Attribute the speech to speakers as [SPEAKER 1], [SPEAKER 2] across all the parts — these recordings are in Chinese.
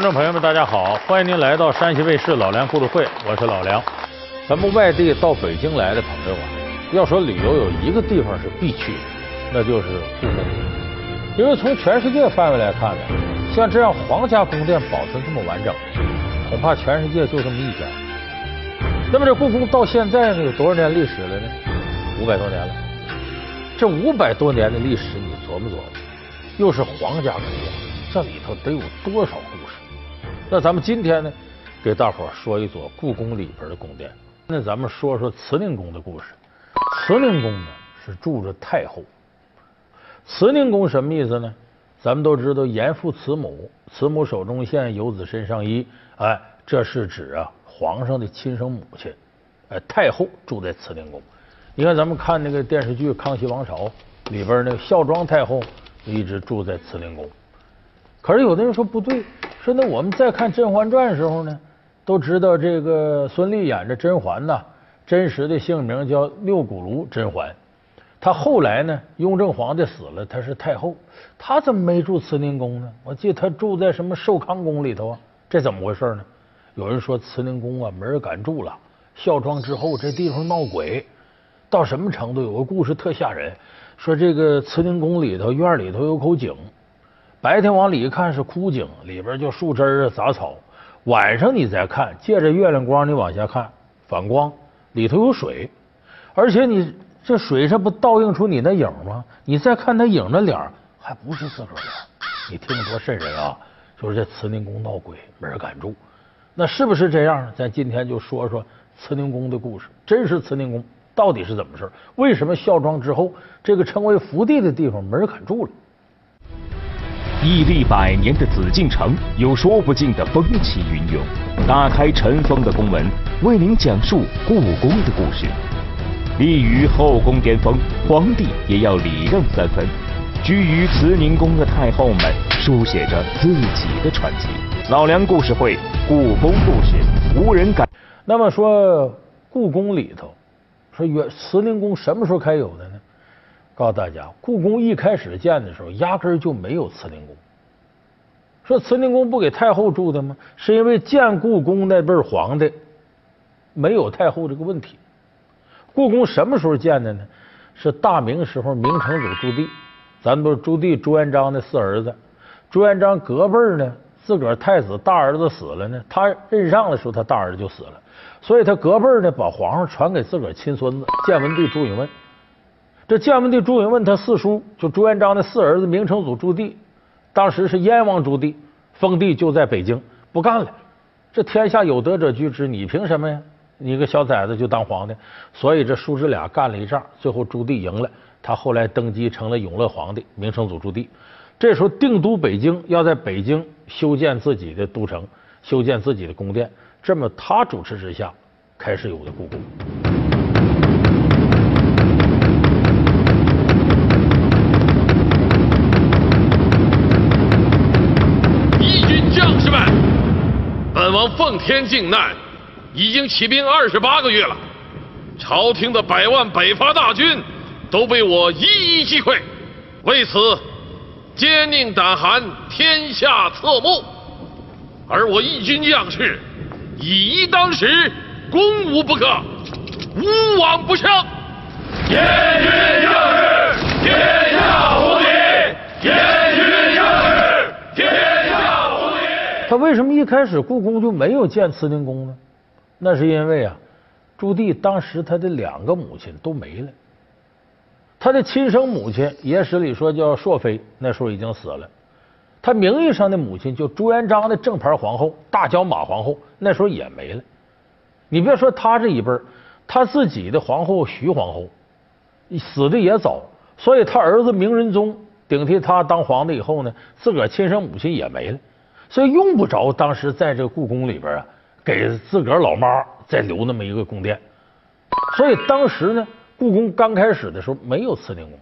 [SPEAKER 1] 观众朋友们，大家好！欢迎您来到山西卫视老梁故事会，我是老梁。咱们外地到北京来的朋友啊，要说旅游有一个地方是必去的，那就是故宫。因为从全世界范围来看呢，像这样皇家宫殿保存这么完整，恐怕全世界就这么一家。那么这故宫到现在呢，有多少年历史了呢？五百多年了。这五百多年的历史，你琢磨琢磨，又是皇家宫殿，这里头得有多少故事？那咱们今天呢，给大伙说一座故宫里边的宫殿。那咱们说说慈宁宫的故事。慈宁宫呢是住着太后。慈宁宫什么意思呢？咱们都知道严父慈母，慈母手中线，游子身上衣。哎，这是指啊皇上的亲生母亲。哎，太后住在慈宁宫。你看咱们看那个电视剧《康熙王朝》里边那个孝庄太后一直住在慈宁宫。可是有的人说不对。说那我们再看《甄嬛传》的时候呢，都知道这个孙俪演的甄嬛呐，真实的姓名叫六古庐甄嬛。她后来呢，雍正皇帝死了，她是太后，她怎么没住慈宁宫呢？我记得她住在什么寿康宫里头啊？这怎么回事呢？有人说慈宁宫啊没人敢住了，孝庄之后这地方闹鬼，到什么程度？有个故事特吓人，说这个慈宁宫里头院里头有口井。白天往里一看是枯井，里边就树枝啊杂草。晚上你再看，借着月亮光你往下看，反光里头有水，而且你这水上不倒映出你那影吗？你再看那影的脸，还不是自个儿脸。你听多瘆人啊！说这慈宁宫闹鬼，没人敢住。那是不是这样？咱今天就说说慈宁宫的故事。真实慈宁宫到底是怎么事为什么孝庄之后，这个称为福地的地方没人敢住了？
[SPEAKER 2] 屹立百年的紫禁城有说不尽的风起云涌，打开尘封的宫门，为您讲述故宫的故事。立于后宫巅峰，皇帝也要礼让三分。居于慈宁宫的太后们，书写着自己的传奇。老梁故事会，故宫故事，无人敢。
[SPEAKER 1] 那么说，故宫里头，说原慈宁宫什么时候开有的呢？告诉大家，故宫一开始建的时候，压根儿就没有慈宁宫。说慈宁宫不给太后住的吗？是因为建故宫那辈皇帝没有太后这个问题。故宫什么时候建的呢？是大明时候明成祖朱棣，咱都朱棣朱元璋的四儿子。朱元璋隔辈儿呢，自个儿太子大儿子死了呢，他任上的时候，他大儿子就死了，所以他隔辈儿呢，把皇上传给自个儿亲孙子建文帝朱允炆。这建文帝朱允炆他四叔就朱元璋的四儿子明成祖朱棣，当时是燕王朱棣，封地就在北京，不干了。这天下有德者居之，你凭什么呀？你个小崽子就当皇帝？所以这叔侄俩干了一仗，最后朱棣赢了，他后来登基成了永乐皇帝，明成祖朱棣。这时候定都北京，要在北京修建自己的都城，修建自己的宫殿。这么他主持之下，开始有了故宫。
[SPEAKER 3] 王奉天靖难，已经起兵二十八个月了，朝廷的百万北伐大军都被我一一击溃，为此坚佞胆寒，天下侧目。而我义军将士以一当十，攻无不克，无往不胜。
[SPEAKER 4] 严军将士，天下无敌。严军将士，天。
[SPEAKER 1] 他为什么一开始故宫就没有建慈宁宫呢？那是因为啊，朱棣当时他的两个母亲都没了，他的亲生母亲野史里说叫硕妃，那时候已经死了。他名义上的母亲就朱元璋的正牌皇后大脚马皇后，那时候也没了。你别说他这一辈儿，他自己的皇后徐皇后死的也早，所以他儿子明仁宗顶替他当皇帝以后呢，自个儿亲生母亲也没了。所以用不着当时在这个故宫里边啊，给自个儿老妈再留那么一个宫殿。所以当时呢，故宫刚开始的时候没有慈宁宫。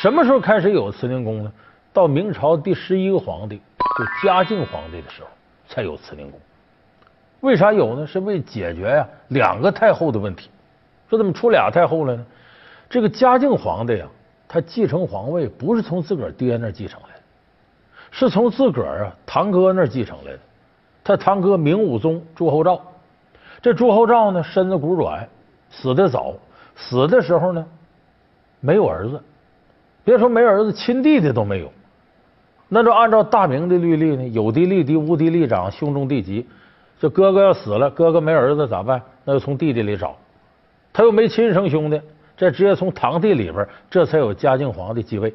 [SPEAKER 1] 什么时候开始有慈宁宫呢？到明朝第十一个皇帝，就嘉靖皇帝的时候才有慈宁宫。为啥有呢？是为解决呀两个太后的问题。说怎么出俩太后了呢？这个嘉靖皇帝呀，他继承皇位不是从自个儿爹那继承的。是从自个儿啊堂哥那儿继承来的。他堂哥明武宗朱厚照，这朱厚照呢身子骨软，死的早，死的时候呢没有儿子，别说没儿子，亲弟弟都没有。那就按照大明的律例呢，有嫡立嫡，无嫡立长，兄终弟及。这哥哥要死了，哥哥没儿子咋办？那就从弟弟里找。他又没亲生兄弟，这直接从堂弟里边，这才有嘉靖皇帝继位。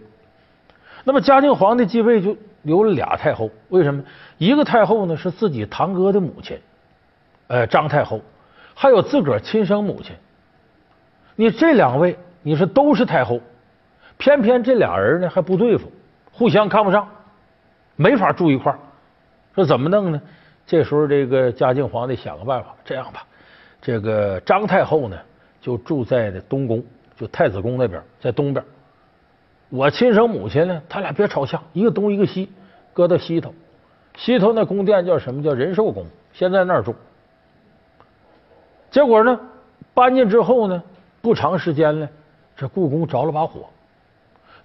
[SPEAKER 1] 那么嘉靖皇帝继位就留了俩太后，为什么？一个太后呢是自己堂哥的母亲，呃，张太后，还有自个儿亲生母亲。你这两位，你说都是太后，偏偏这俩人呢还不对付，互相看不上，没法住一块儿。说怎么弄呢？这时候这个嘉靖皇帝想个办法，这样吧，这个张太后呢就住在东宫，就太子宫那边，在东边。我亲生母亲呢，他俩别朝向，一个东一个西，搁到西头。西头那宫殿叫什么？叫仁寿宫，先在那儿住。结果呢，搬进之后呢，不长时间呢，这故宫着了把火，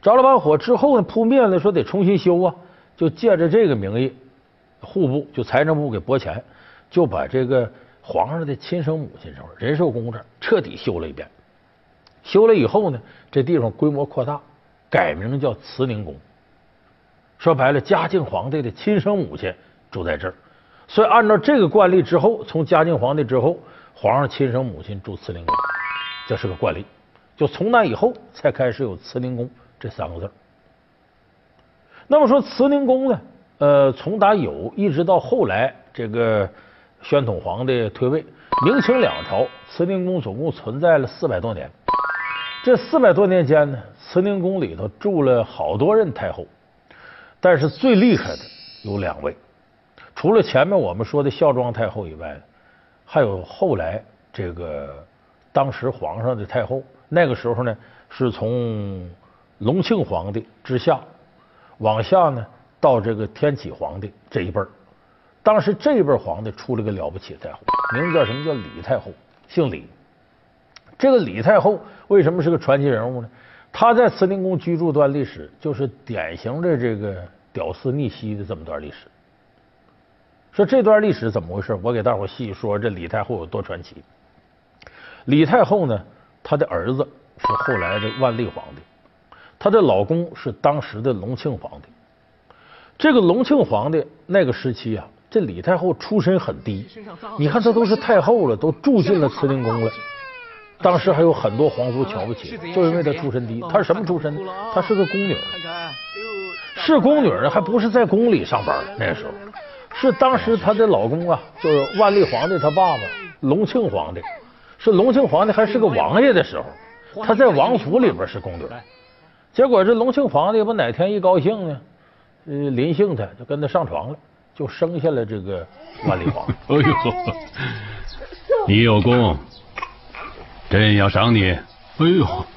[SPEAKER 1] 着了把火之后呢，扑灭了，说得重新修啊，就借着这个名义，户部就财政部给拨钱，就把这个皇上的亲生母亲这仁寿宫这彻底修了一遍。修了以后呢，这地方规模扩大。改名叫慈宁宫，说白了，嘉靖皇帝的亲生母亲住在这儿，所以按照这个惯例之后，从嘉靖皇帝之后，皇上亲生母亲住慈宁宫，这是个惯例。就从那以后才开始有慈宁宫这三个字。那么说慈宁宫呢，呃，从打有一直到后来这个宣统皇帝退位，明清两朝，慈宁宫总共存在了四百多年。这四百多年间呢。慈宁宫里头住了好多任太后，但是最厉害的有两位，除了前面我们说的孝庄太后以外，还有后来这个当时皇上的太后。那个时候呢，是从隆庆皇帝之下往下呢，到这个天启皇帝这一辈儿。当时这一辈皇帝出了个了不起的太后，名字叫什么？叫李太后，姓李。这个李太后为什么是个传奇人物呢？他在慈宁宫居住段历史，就是典型的这个屌丝逆袭的这么段历史。说这段历史怎么回事？我给大伙细说这李太后有多传奇。李太后呢，她的儿子是后来的万历皇帝，她的老公是当时的隆庆皇帝。这个隆庆皇帝那个时期啊，这李太后出身很低，你看她都是太后了，都住进了慈宁宫了。当时还有很多皇族瞧不起，就因为她出身低。她是什么出身？她是个宫女，是宫女呢，还不是在宫里上班。那时候是当时她的老公啊，就是万历皇帝他爸爸隆庆皇帝，是隆庆皇帝还是个王爷的时候，他在王府里边是宫女。结果这隆庆皇帝不哪天一高兴呢，呃，临幸他就跟他上床了，就生下了这个万历皇。哎呦，
[SPEAKER 4] 你有功。朕要赏你！哎呦，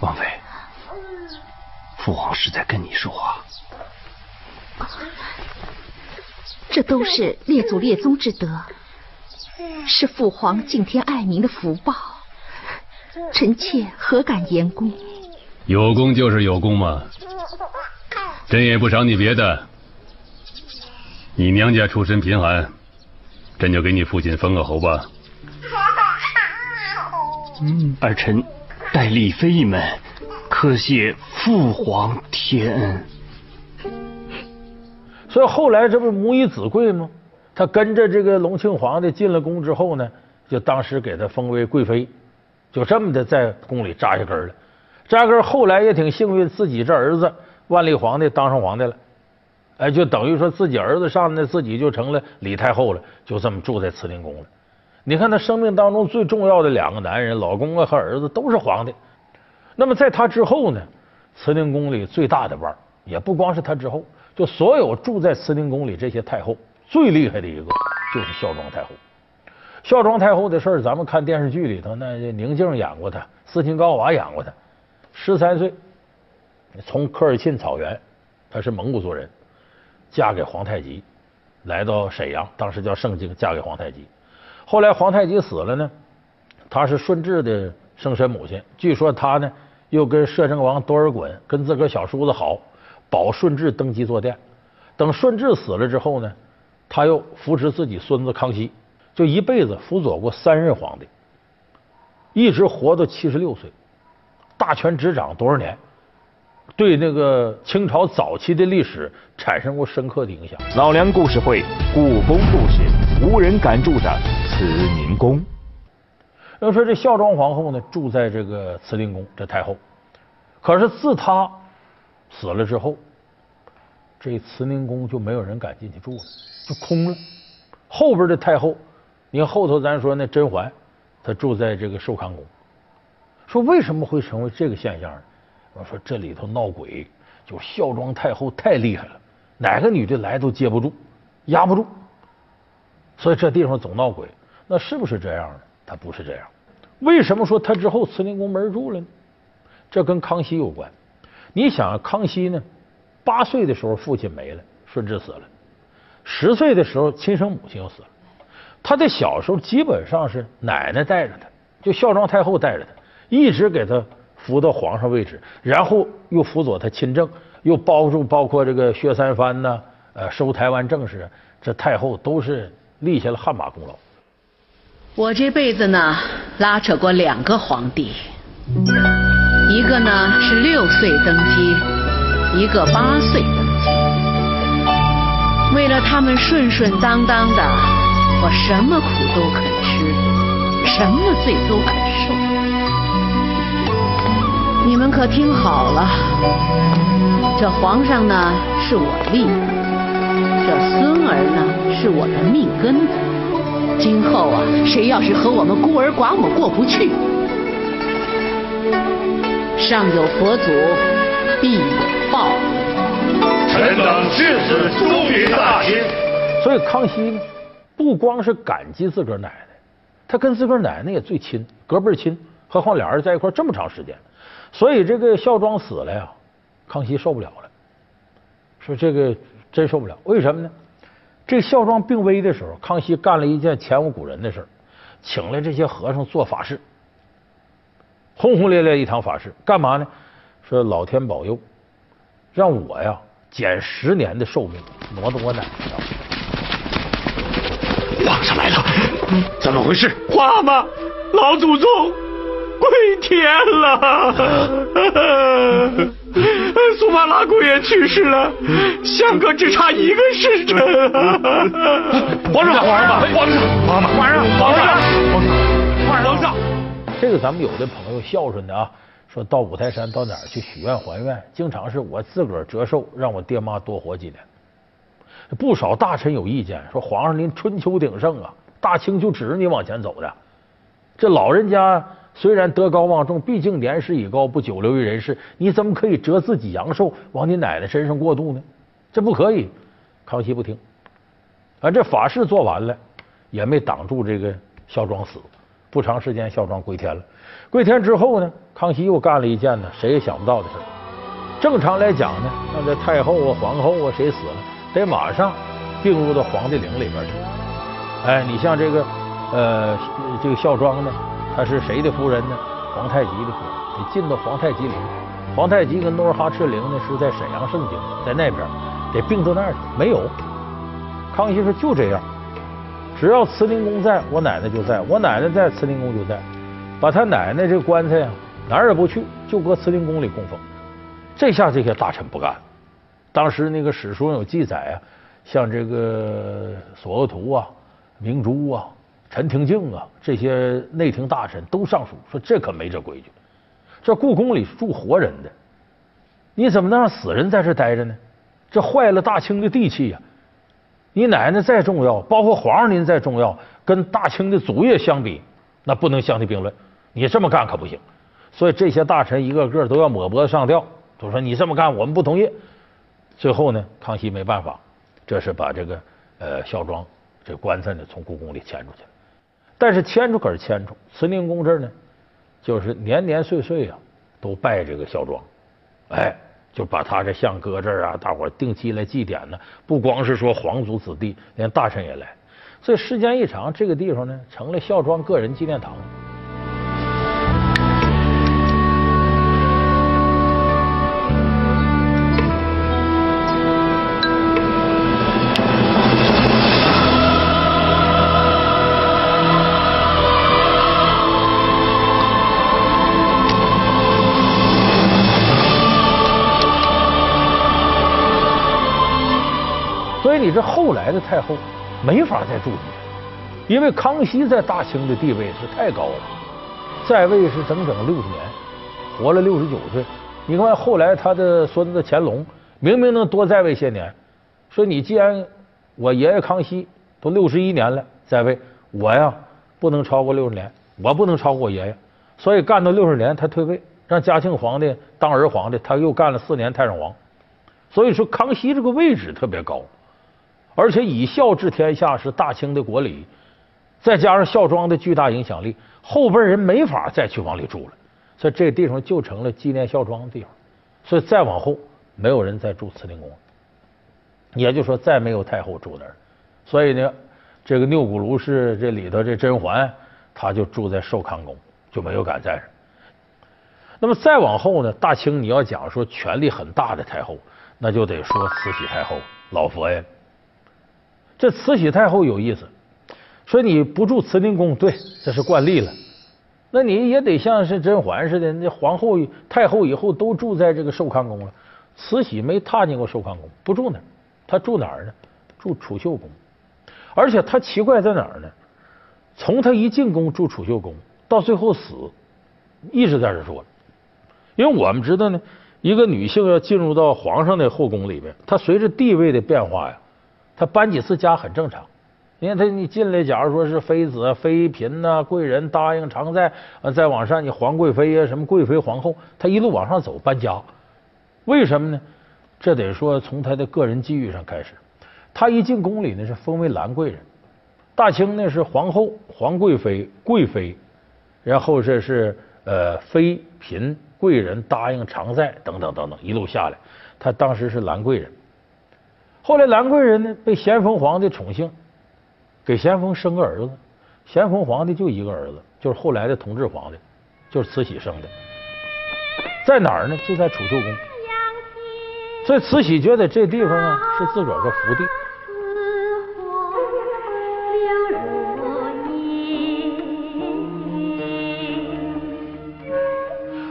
[SPEAKER 5] 王妃，父皇是在跟你说话。
[SPEAKER 6] 这都是列祖列宗之德，是父皇敬天爱民的福报。臣妾何敢言功？
[SPEAKER 4] 有功就是有功嘛，朕也不赏你别的。你娘家出身贫寒，朕就给你父亲封个侯吧。
[SPEAKER 5] 嗯，儿臣代李妃一门，可谢父皇天恩。
[SPEAKER 1] 所以后来这不是母以子贵吗？他跟着这个隆庆皇帝进了宫之后呢，就当时给他封为贵妃，就这么的在宫里扎下根了。扎根后来也挺幸运，自己这儿子万历皇帝当上皇帝了，哎，就等于说自己儿子上那自己就成了李太后了，就这么住在慈宁宫了。你看，他生命当中最重要的两个男人，老公啊和儿子都是皇帝。那么在他之后呢，慈宁宫里最大的腕，也不光是他之后，就所有住在慈宁宫里这些太后，最厉害的一个就是孝庄太后。孝庄太后的事儿，咱们看电视剧里头，那宁静演过她，斯琴高娃演过她。十三岁从科尔沁草原，她是蒙古族人，嫁给皇太极，来到沈阳，当时叫盛京，嫁给皇太极。后来皇太极死了呢，他是顺治的生身母亲。据说他呢又跟摄政王多尔衮跟自个儿小叔子好，保顺治登基坐殿。等顺治死了之后呢，他又扶持自己孙子康熙，就一辈子辅佐过三任皇帝，一直活到七十六岁，大权执掌多少年，对那个清朝早期的历史产生过深刻的影响。
[SPEAKER 2] 老梁故事会故宫故事，无人敢住的慈宁宫。
[SPEAKER 1] 要说这孝庄皇后呢，住在这个慈宁宫，这太后。可是自她死了之后。这慈宁宫就没有人敢进去住了，就空了。后边的太后，你看后头咱说那甄嬛，她住在这个寿康宫。说为什么会成为这个现象呢？我说这里头闹鬼，就孝庄太后太厉害了，哪个女的来都接不住，压不住，所以这地方总闹鬼。那是不是这样呢？他不是这样。为什么说他之后慈宁宫没人住了呢？这跟康熙有关。你想康熙呢？八岁的时候，父亲没了，顺治死了。十岁的时候，亲生母亲又死了。他的小时候基本上是奶奶带着他，就孝庄太后带着他，一直给他扶到皇上位置，然后又辅佐他亲政，又包住包括这个薛三藩呐，呃，收台湾政事，这太后都是立下了汗马功劳。
[SPEAKER 7] 我这辈子呢，拉扯过两个皇帝，一个呢是六岁登基。一个八岁登基，为了他们顺顺当当的，我什么苦都肯吃，什么罪都肯受。你们可听好了，这皇上呢是我立的，这孙儿呢是我的命根子。今后啊，谁要是和我们孤儿寡母过不去，上有佛祖，必有。报，
[SPEAKER 8] 臣等誓死忠于大清。
[SPEAKER 1] 所以康熙呢，不光是感激自个儿奶奶，他跟自个儿奶奶也最亲，隔辈亲。何况俩人在一块这么长时间，所以这个孝庄死了呀，康熙受不了了，说这个真受不了。为什么呢？这孝庄病危的时候，康熙干了一件前无古人的事请来这些和尚做法事，轰轰烈烈一场法事，干嘛呢？说老天保佑。让我呀减十年的寿命，挪到我奶奶上。
[SPEAKER 8] 皇上来了，怎么回事？
[SPEAKER 5] 皇阿玛，老祖宗归天了，苏巴拉姑爷去世了，相隔只差一个时辰。
[SPEAKER 8] 皇上，皇上，皇上，皇上，皇上，皇上，
[SPEAKER 5] 皇上。
[SPEAKER 1] 这个咱们有的朋友孝顺的啊。说到五台山到哪儿去许愿还愿，经常是我自个儿折寿，让我爹妈多活几年。不少大臣有意见，说皇上您春秋鼎盛啊，大清就指着你往前走的。这老人家虽然德高望重，毕竟年事已高，不久留于人世，你怎么可以折自己阳寿往你奶奶身上过渡呢？这不可以。康熙不听，啊，这法事做完了，也没挡住这个孝庄死。不长时间，孝庄归天了。归天之后呢，康熙又干了一件呢，谁也想不到的事正常来讲呢，那这太后啊、皇后啊，谁死了，得马上并入到皇帝陵里边去。哎，你像这个呃，这个孝庄呢，她是谁的夫人呢？皇太极的夫人，得进到皇太极陵。皇太极跟努尔哈赤陵呢，是在沈阳盛京，在那边，得并到那儿去。没有，康熙说就这样。只要慈宁宫在，我奶奶就在；我奶奶在，慈宁宫就在。把他奶奶这棺材啊，哪儿也不去，就搁慈宁宫里供奉。这下这些大臣不干了。当时那个史书上有记载啊，像这个索额图啊、明珠啊、陈廷敬啊这些内廷大臣都上书说：这可没这规矩。这故宫里住活人的，你怎么能让死人在这待着呢？这坏了大清的地气呀！你奶奶再重要，包括皇上您再重要，跟大清的祖业相比，那不能相提并论。你这么干可不行。所以这些大臣一个个都要抹脖子上吊，都说你这么干我们不同意。最后呢，康熙没办法，这是把这个呃孝庄这棺材呢从故宫里迁出去了。但是迁出可是迁出，慈宁宫这儿呢，就是年年岁岁啊都拜这个孝庄，哎。就把他这像搁这儿啊，大伙定期来祭奠呢。不光是说皇族子弟，连大臣也来。所以时间一长，这个地方呢，成了孝庄个人纪念堂。你这后来的太后没法再住进去，因为康熙在大清的地位是太高了，在位是整整六十年，活了六十九岁。你看后来他的孙子乾隆明明能多在位些年，说你既然我爷爷康熙都六十一年了在位，我呀不能超过六十年，我不能超过我爷爷，所以干到六十年他退位，让嘉庆皇帝当儿皇帝，他又干了四年太上皇。所以说康熙这个位置特别高。而且以孝治天下是大清的国礼，再加上孝庄的巨大影响力，后辈人没法再去往里住了，所以这个地方就成了纪念孝庄的地方。所以再往后，没有人再住慈宁宫，也就说再没有太后住那儿。所以呢，这个钮钴禄氏这里头这甄嬛，她就住在寿康宫，就没有敢在这。那么再往后呢，大清你要讲说权力很大的太后，那就得说慈禧太后、老佛爷。这慈禧太后有意思，说你不住慈宁宫，对，这是惯例了。那你也得像是甄嬛似的，那皇后、太后以后都住在这个寿康宫了。慈禧没踏进过寿康宫，不住那儿，她住哪儿呢？住储秀宫。而且她奇怪在哪儿呢？从她一进宫住储秀宫，到最后死，一直在这住。因为我们知道呢，一个女性要进入到皇上的后宫里边，她随着地位的变化呀。他搬几次家很正常，你看他你进来，假如说是妃子、妃嫔呐、贵人答应常在，呃再往上你皇贵妃呀、什么贵妃、皇后，他一路往上走搬家，为什么呢？这得说从他的个人机遇上开始。他一进宫里呢是封为兰贵人，大清呢是皇后、皇贵妃、贵妃，然后这是呃妃嫔、贵人答应常在等等等等，一路下来，他当时是兰贵人。后来兰贵人呢被咸丰皇帝宠幸，给咸丰生个儿子。咸丰皇帝就一个儿子，就是后来的同治皇帝，就是慈禧生的。在哪儿呢？就在储秀宫。所以慈禧觉得这地方啊是自个儿个福地。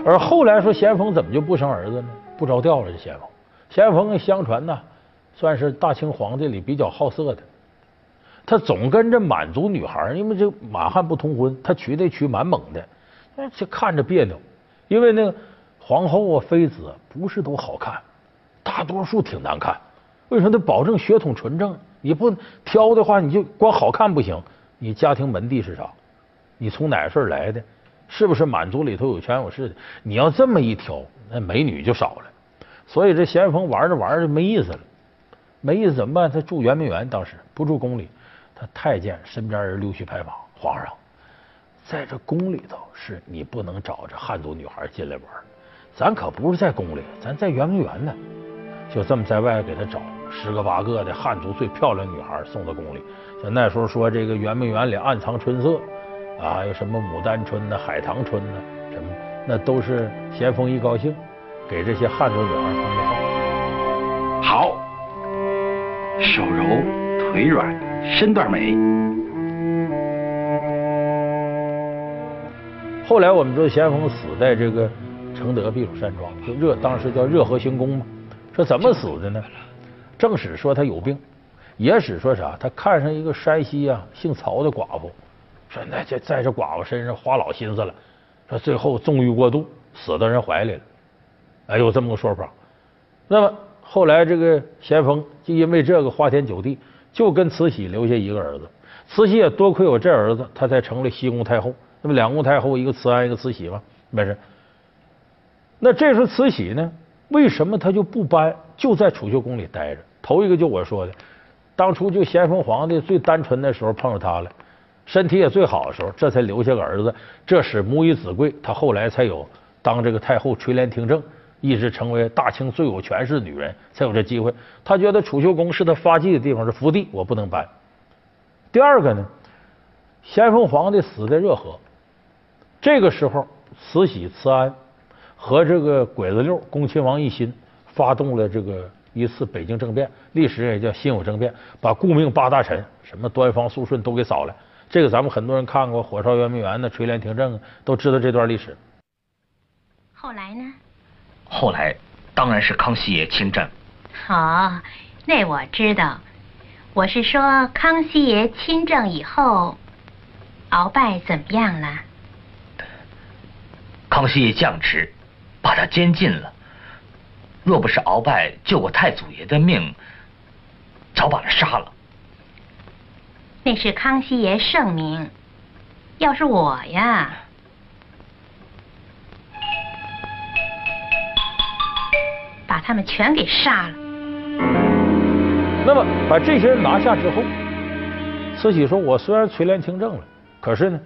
[SPEAKER 1] 而后来说咸丰怎么就不生儿子呢？不着调了，这咸丰。咸丰相传呢。算是大清皇帝里比较好色的，他总跟着满族女孩，因为这满汉不通婚，他娶得娶满蒙的，这看着别扭。因为那个皇后啊、妃子不是都好看，大多数挺难看。为什么？得保证血统纯正，你不挑的话，你就光好看不行。你家庭门第是啥？你从哪顺来的？是不是满族里头有权有势的？你要这么一挑，那美女就少了。所以这咸丰玩着玩着没意思了。没意思怎么办？他住圆明园，当时不住宫里。他太监身边人溜须拍马，皇上在这宫里头是你不能找这汉族女孩进来玩，咱可不是在宫里，咱在圆明园呢。就这么在外给他找十个八个的汉族最漂亮女孩送到宫里。像那时候说这个圆明园里暗藏春色啊，有什么牡丹春呐、海棠春呐，什么那都是咸丰一高兴给这些汉族女孩封的
[SPEAKER 9] 号。好。手柔腿软，身段美。
[SPEAKER 1] 后来我们知道咸丰死在这个承德避暑山庄，就热当时叫热河行宫嘛。说怎么死的呢？正史说他有病，野史说啥？他看上一个山西啊姓曹的寡妇，说那这在这寡妇身上花老心思了，说最后纵欲过度，死到人怀里了。哎，有这么个说法。那么。后来这个咸丰就因为这个花天酒地，就跟慈禧留下一个儿子。慈禧也多亏有这儿子，她才成了西宫太后。那么两宫太后，一个慈安，一个慈禧嘛，没事。那这时候慈禧呢，为什么她就不搬，就在储秀宫里待着？头一个就我说的，当初就咸丰皇帝最单纯的时候碰上她了，身体也最好的时候，这才留下个儿子，这使母以子贵，她后来才有当这个太后垂帘听政。一直成为大清最有权势的女人，才有这机会。她觉得储秀宫是她发迹的地方，是福地，我不能搬。第二个呢，咸丰皇帝死在热河，这个时候，慈禧、慈安和这个鬼子六恭亲王奕欣发动了这个一次北京政变，历史也叫辛酉政变，把顾命八大臣，什么端方、肃顺都给扫了。这个咱们很多人看过《火烧圆明园》的垂帘听政，都知道这段历史。
[SPEAKER 10] 后来呢？
[SPEAKER 9] 后来当然是康熙爷亲政。
[SPEAKER 10] 好，那我知道。我是说康熙爷亲政以后，鳌拜怎么样了？
[SPEAKER 11] 康熙爷降职，把他监禁了。若不是鳌拜救过太祖爷的命，早把他杀了。
[SPEAKER 10] 那是康熙爷圣明，要是我呀，把他们全给杀了。
[SPEAKER 1] 那么把这些人拿下之后，慈禧说：“我虽然垂帘听政了，可是呢，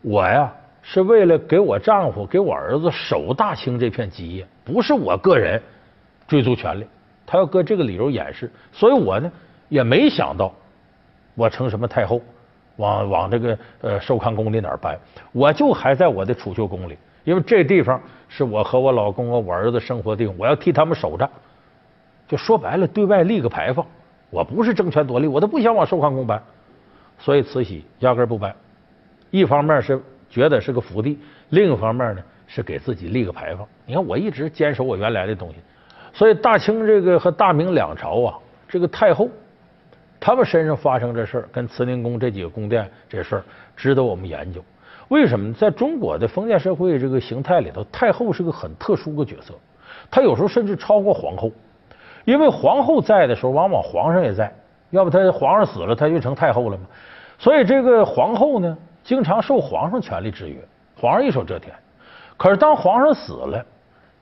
[SPEAKER 1] 我呀是为了给我丈夫、给我儿子守大清这片基业，不是我个人追逐权力。他要搁这个理由掩饰，所以我呢也没想到。”我成什么太后，往往这个呃寿康宫里哪儿搬？我就还在我的储秀宫里，因为这地方是我和我老公和、我儿子生活的地方，我要替他们守着。就说白了，对外立个牌坊。我不是争权夺利，我都不想往寿康宫搬，所以慈禧压根不搬。一方面是觉得是个福地，另一方面呢是给自己立个牌坊。你看，我一直坚守我原来的东西，所以大清这个和大明两朝啊，这个太后。他们身上发生这事儿，跟慈宁宫这几个宫殿这事儿，值得我们研究。为什么？在中国的封建社会这个形态里头，太后是个很特殊的角色。她有时候甚至超过皇后，因为皇后在的时候，往往皇上也在。要不，他皇上死了，他就成太后了嘛。所以，这个皇后呢，经常受皇上权力制约，皇上一手遮天。可是，当皇上死了，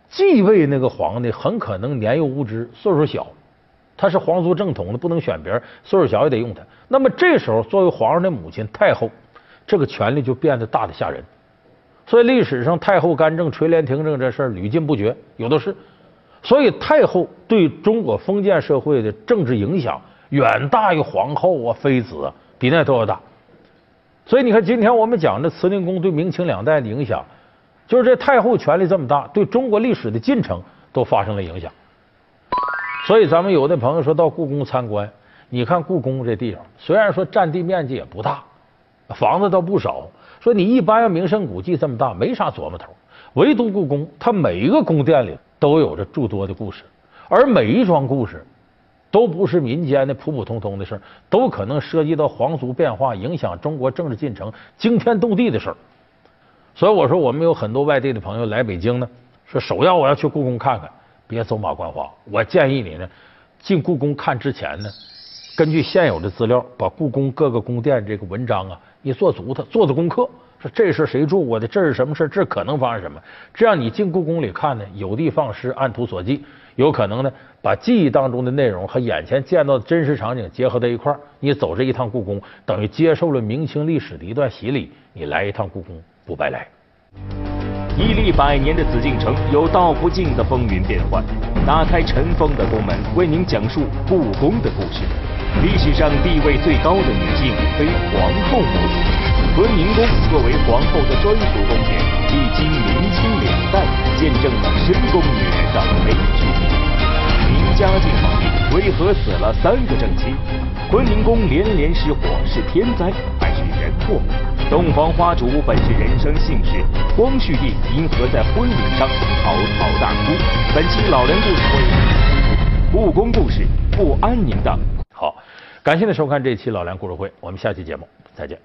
[SPEAKER 1] 继位那个皇帝很可能年幼无知，岁数小。他是皇族正统的，不能选别人，岁数小也得用他。那么这时候，作为皇上的母亲太后，这个权力就变得大的吓人。所以历史上太后干政、垂帘听政这事儿屡禁不绝，有的是。所以太后对中国封建社会的政治影响远大于皇后啊、妃子啊，比那都要大。所以你看，今天我们讲这慈宁宫对明清两代的影响，就是这太后权力这么大，对中国历史的进程都发生了影响。所以，咱们有的朋友说到故宫参观，你看故宫这地方，虽然说占地面积也不大，房子倒不少。说你一般要名胜古迹这么大，没啥琢磨头。唯独故宫，它每一个宫殿里都有着诸多的故事，而每一桩故事都不是民间的普普通通的事都可能涉及到皇族变化，影响中国政治进程，惊天动地的事儿。所以我说，我们有很多外地的朋友来北京呢，说首要我要去故宫看看。别走马观花，我建议你呢，进故宫看之前呢，根据现有的资料，把故宫各个宫殿这个文章啊，你做足它，做做功课。说这是谁住过的？这是什么事这可能发生什么？这样你进故宫里看呢，有的放矢，按图索骥，有可能呢，把记忆当中的内容和眼前见到的真实场景结合在一块。你走这一趟故宫，等于接受了明清历史的一段洗礼。你来一趟故宫，不白来。
[SPEAKER 2] 屹立百年的紫禁城有道不尽的风云变幻，打开尘封的宫门，为您讲述故宫的故事。历史上地位最高的女性非皇后莫属。坤宁宫作为皇后的专属宫殿，历经明清两代，见证了深宫女人的悲剧。明嘉靖皇帝为何死了三个正妻？坤宁宫连连失火是天灾还是人祸？洞房花烛本是人生幸事，光绪帝因何在婚礼上嚎啕大哭？本期老梁故事会，故宫故事不安宁的。
[SPEAKER 1] 感谢您收看这一期老梁故事会我们下期节目再见。